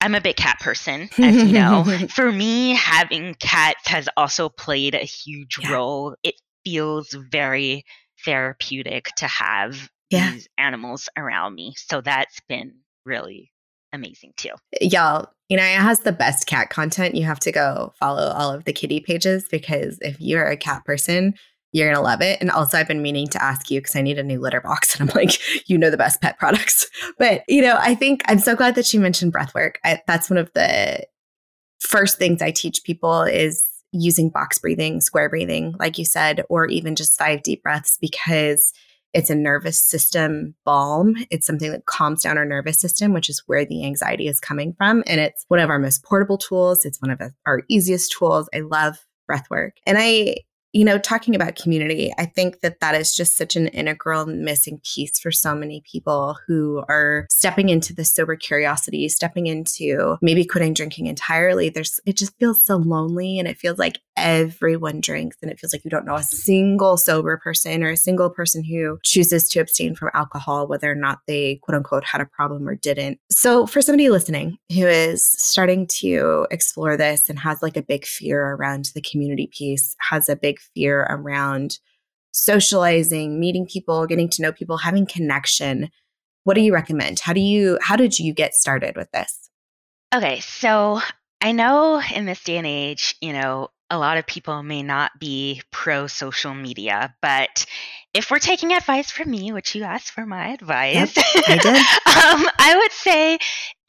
I'm a big cat person, as you know. For me, having cats has also played a huge yeah. role. It feels very therapeutic to have yeah. these animals around me. So that's been really amazing too. Y'all, you know, it has the best cat content. You have to go follow all of the kitty pages because if you're a cat person, you're going to love it. And also, I've been meaning to ask you because I need a new litter box. And I'm like, you know, the best pet products. But, you know, I think I'm so glad that she mentioned breath work. I, that's one of the first things I teach people is using box breathing, square breathing, like you said, or even just five deep breaths because it's a nervous system balm. It's something that calms down our nervous system, which is where the anxiety is coming from. And it's one of our most portable tools. It's one of our easiest tools. I love breath work. And I you know, talking about community, I think that that is just such an integral missing piece for so many people who are stepping into the sober curiosity, stepping into maybe quitting drinking entirely. There's, it just feels so lonely and it feels like everyone drinks and it feels like you don't know a single sober person or a single person who chooses to abstain from alcohol, whether or not they quote unquote had a problem or didn't. So for somebody listening who is starting to explore this and has like a big fear around the community piece, has a big fear around socializing, meeting people, getting to know people, having connection, what do you recommend? How do you how did you get started with this? Okay, so I know in this day and age, you know, a lot of people may not be pro social media, but if we're taking advice from me, which you asked for my advice, yep, I did. um, I would say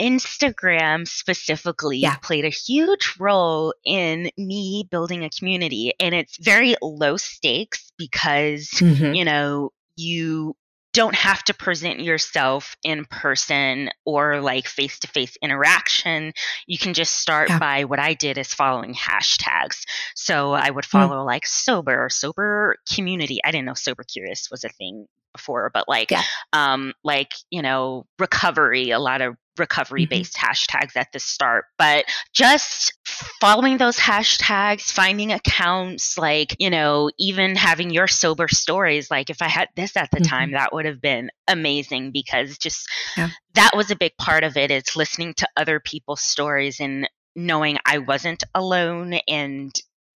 Instagram specifically yeah. played a huge role in me building a community. And it's very low stakes because, mm-hmm. you know, you don't have to present yourself in person or like face to face interaction. You can just start yeah. by what I did is following hashtags. So I would hmm. follow mm. like sober, sober community. I didn't know sober curious was a thing before, but like, yeah. um, like, you know, recovery, a lot of recovery based mm-hmm. hashtags at the start, but just following those hashtags, finding accounts, like, you know, even having your sober stories. Like, if I had this at the mm-hmm. time, that would have been amazing because just yeah. that was a big part of it. it is listening to other people's stories and knowing I wasn't alone and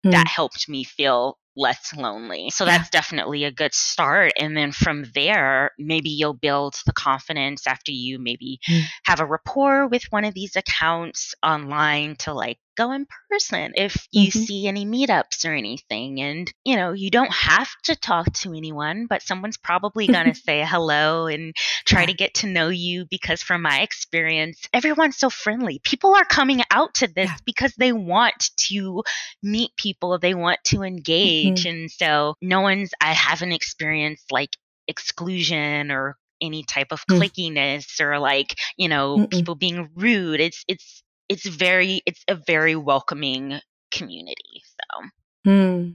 mm. that helped me feel less lonely. So that's definitely a good start. And then from there, maybe you'll build the confidence after you maybe mm. have a rapport with one of these accounts online to like go in person if you mm-hmm. see any meetups or anything. And, you know, you don't have to talk to anyone, but someone's probably going to say hello and try yeah. to get to know you because, from my experience, everyone's so friendly. People are coming out to this yeah. because they want to meet people, they want to engage. Mm-hmm. And so, no one's, I haven't experienced like exclusion or any type of mm. clickiness or like you know Mm-mm. people being rude it's it's it's very it's a very welcoming community so hmm.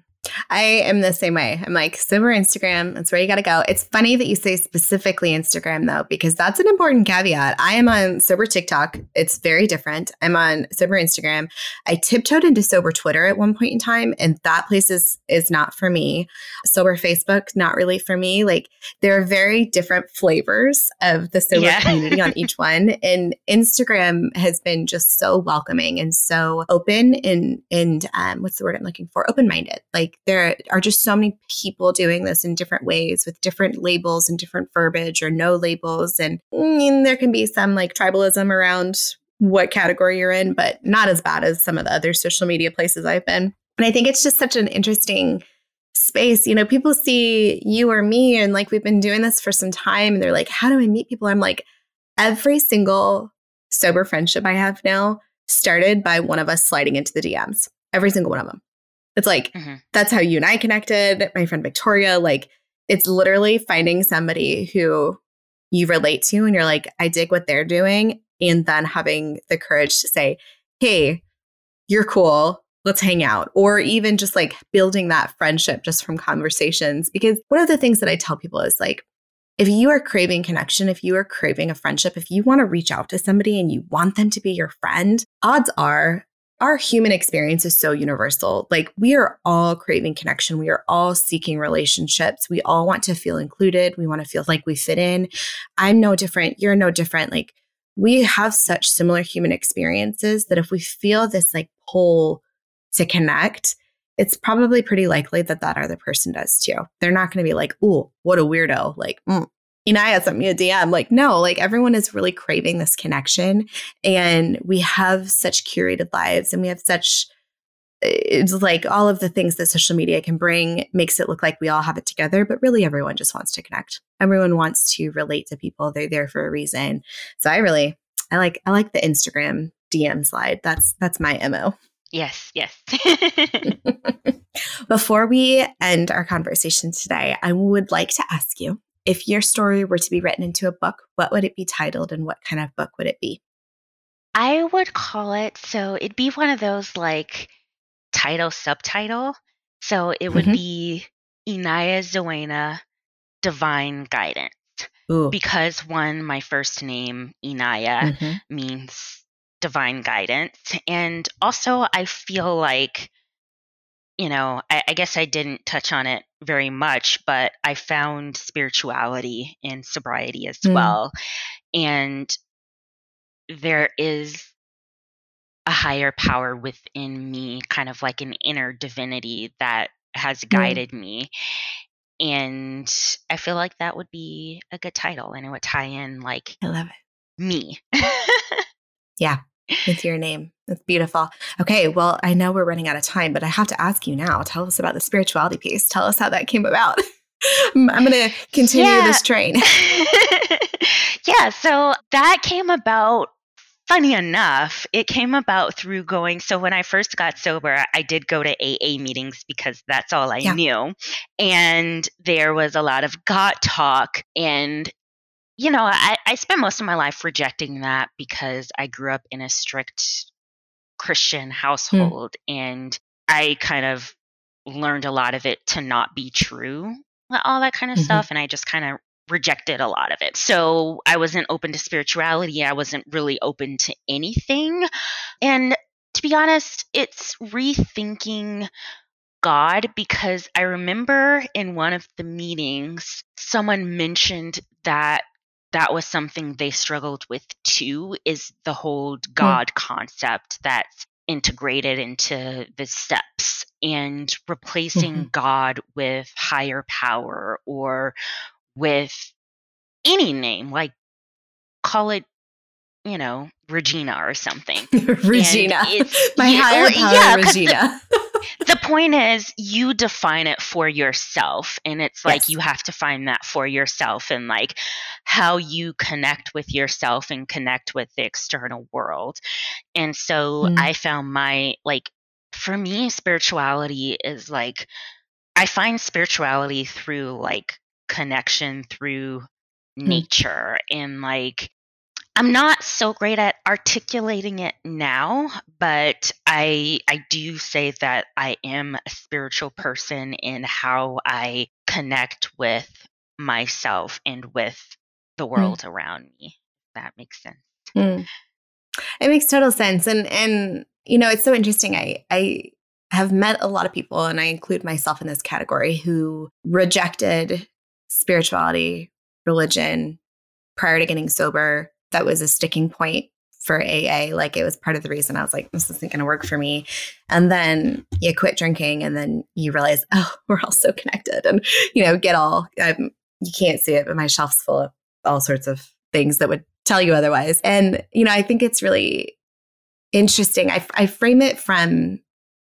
I am the same way. I'm like, sober Instagram, that's where you got to go. It's funny that you say specifically Instagram, though, because that's an important caveat. I am on sober TikTok. It's very different. I'm on sober Instagram. I tiptoed into sober Twitter at one point in time, and that place is, is not for me. Sober Facebook, not really for me. Like, there are very different flavors of the sober yeah. community on each one. And Instagram has been just so welcoming and so open and, and um, what's the word I'm looking for? Open minded. Like, like there are just so many people doing this in different ways with different labels and different verbiage or no labels. And I mean, there can be some like tribalism around what category you're in, but not as bad as some of the other social media places I've been. And I think it's just such an interesting space. You know, people see you or me, and like we've been doing this for some time, and they're like, How do I meet people? I'm like, every single sober friendship I have now started by one of us sliding into the DMs, every single one of them. It's like, mm-hmm. that's how you and I connected, my friend Victoria. Like, it's literally finding somebody who you relate to and you're like, I dig what they're doing. And then having the courage to say, hey, you're cool. Let's hang out. Or even just like building that friendship just from conversations. Because one of the things that I tell people is like, if you are craving connection, if you are craving a friendship, if you want to reach out to somebody and you want them to be your friend, odds are our human experience is so universal. Like we are all craving connection. We are all seeking relationships. We all want to feel included. We want to feel like we fit in. I'm no different. You're no different. Like we have such similar human experiences that if we feel this like pull to connect, it's probably pretty likely that that other person does too. They're not going to be like, "Ooh, what a weirdo!" Like, mm. Inaya sent me a DM. Like, no, like everyone is really craving this connection, and we have such curated lives, and we have such eh, it's like all of the things that social media can bring makes it look like we all have it together, but really everyone just wants to connect. Everyone wants to relate to people. They're there for a reason. So I really I like I like the Instagram DM slide. That's that's my MO. Yes, yes. Before we end our conversation today, I would like to ask you if your story were to be written into a book, what would it be titled and what kind of book would it be? I would call it so it'd be one of those like title subtitle. So it would mm-hmm. be Inaya Zuwena Divine Guidance. Ooh. Because one, my first name, Inaya, mm-hmm. means divine guidance. And also, I feel like, you know, I, I, guess I didn't touch on it very much, but I found spirituality in sobriety as mm. well. And there is a higher power within me, kind of like an inner divinity that has guided mm. me. And I feel like that would be a good title and it would tie in like I love it. Me. yeah. With your name. That's beautiful. Okay. Well, I know we're running out of time, but I have to ask you now. Tell us about the spirituality piece. Tell us how that came about. I'm going to continue yeah. this train. yeah. So that came about funny enough, it came about through going. So when I first got sober, I did go to AA meetings because that's all I yeah. knew. And there was a lot of God talk. And, you know, I, I spent most of my life rejecting that because I grew up in a strict Christian hmm. household. Hmm. And I kind of learned a lot of it to not be true all that kind of mm-hmm. stuff and i just kind of rejected a lot of it. So I wasn't open to spirituality. I wasn't really open to anything. And to be honest, it's rethinking God because I remember in one of the meetings, someone mentioned that that was something they struggled with too is the whole hmm. God mm. concept that's integrated into the steps and replacing mm-hmm. God with higher power or with any name, like call it, you know, Regina or something. Regina. My higher power, yeah, Regina. the, point is, you define it for yourself. And it's like yes. you have to find that for yourself and like how you connect with yourself and connect with the external world. And so mm. I found my, like, for me, spirituality is like, I find spirituality through like connection through mm. nature and like I'm not so great at articulating it now, but I I do say that I am a spiritual person in how I connect with myself and with the hmm. world mm. around me. that makes sense. Mm. It makes total sense. And and you know, it's so interesting. I I have met a lot of people, and I include myself in this category, who rejected spirituality, religion prior to getting sober. That was a sticking point for AA. Like it was part of the reason I was like, this isn't going to work for me. And then you quit drinking and then you realize, oh, we're all so connected and, you know, get all, um, you can't see it, but my shelf's full of all sorts of things that would tell you otherwise. And, you know, I think it's really interesting. I, I frame it from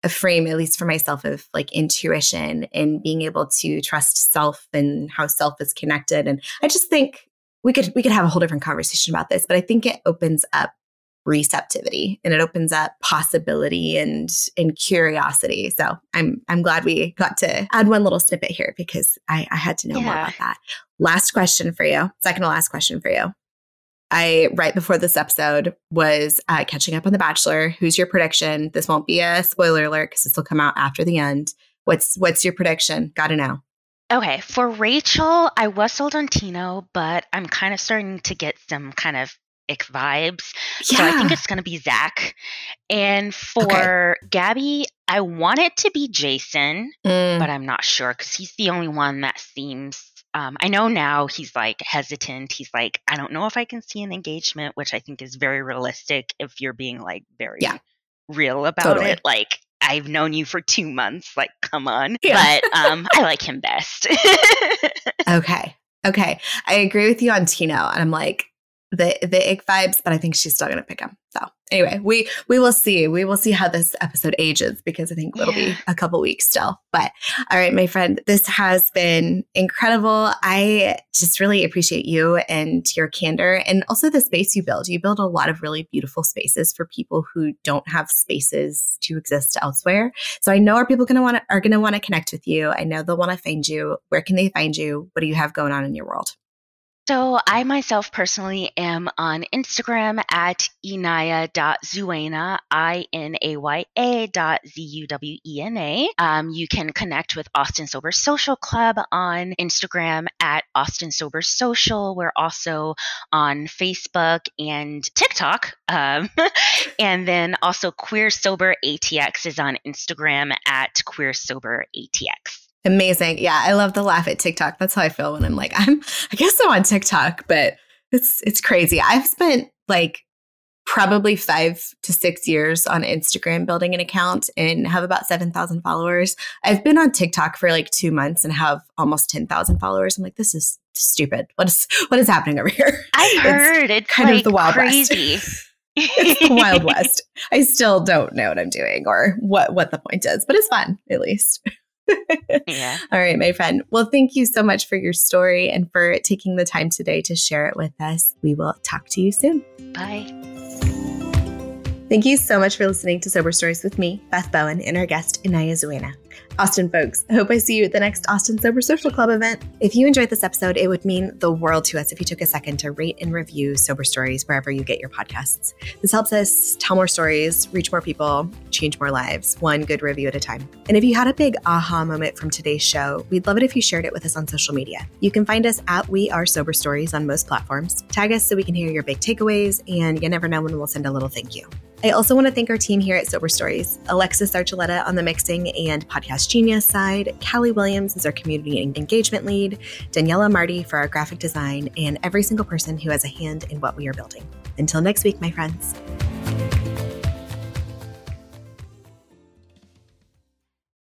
a frame, at least for myself, of like intuition and being able to trust self and how self is connected. And I just think we could we could have a whole different conversation about this, but I think it opens up receptivity and it opens up possibility and and curiosity. So I'm I'm glad we got to add one little snippet here because I, I had to know yeah. more about that. Last question for you. Second to last question for you. I right before this episode was uh, catching up on The Bachelor. Who's your prediction? This won't be a spoiler alert because this will come out after the end. What's what's your prediction? Got to know. Okay, for Rachel, I was sold on Tino, but I'm kind of starting to get some kind of ick vibes. Yeah. So I think it's going to be Zach. And for okay. Gabby, I want it to be Jason, mm. but I'm not sure because he's the only one that seems um, I know now he's like hesitant. He's like, I don't know if I can see an engagement, which I think is very realistic if you're being like very Yeah. real about Totally. it. Like, I've known you for two months. Like, come on. Yeah. But um, I like him best. Okay. Okay. I agree with you on Tino. And I'm like, the the ick vibes, but I think she's still gonna pick him. So anyway, we we will see. We will see how this episode ages because I think it'll be a couple weeks still. But all right, my friend, this has been incredible. I just really appreciate you and your candor and also the space you build. You build a lot of really beautiful spaces for people who don't have spaces to exist elsewhere. So I know our people gonna want to are gonna want to connect with you. I know they'll want to find you. Where can they find you? What do you have going on in your world? So I myself personally am on Instagram at inaya.zuwena, I-N-A-Y-A dot Z-U-W-E-N-A. Um, you can connect with Austin Sober Social Club on Instagram at Austin Sober Social. We're also on Facebook and TikTok. Um, and then also Queer Sober ATX is on Instagram at Queer Sober ATX. Amazing. Yeah, I love the laugh at TikTok. That's how I feel when I'm like, I'm I guess I'm on TikTok, but it's it's crazy. I've spent like probably 5 to 6 years on Instagram building an account and have about 7,000 followers. I've been on TikTok for like 2 months and have almost 10,000 followers. I'm like this is stupid. What is what is happening over here? It's heard it's kind of the Wild crazy. West. it's the Wild West. I still don't know what I'm doing or what what the point is, but it's fun at least. Yeah. All right, my friend. Well, thank you so much for your story and for taking the time today to share it with us. We will talk to you soon. Bye. Thank you so much for listening to Sober Stories with me, Beth Bowen, and our guest, Inaya Zuwena. Austin folks, I hope I see you at the next Austin Sober Social Club event. If you enjoyed this episode, it would mean the world to us if you took a second to rate and review Sober Stories wherever you get your podcasts. This helps us tell more stories, reach more people, change more lives, one good review at a time. And if you had a big aha moment from today's show, we'd love it if you shared it with us on social media. You can find us at We Are Sober Stories on most platforms. Tag us so we can hear your big takeaways, and you never know when we'll send a little thank you. I also want to thank our team here at Sober Stories Alexis Archuleta on the mixing and podcast genius side, Callie Williams is our community engagement lead, Daniela Marty for our graphic design, and every single person who has a hand in what we are building. Until next week, my friends.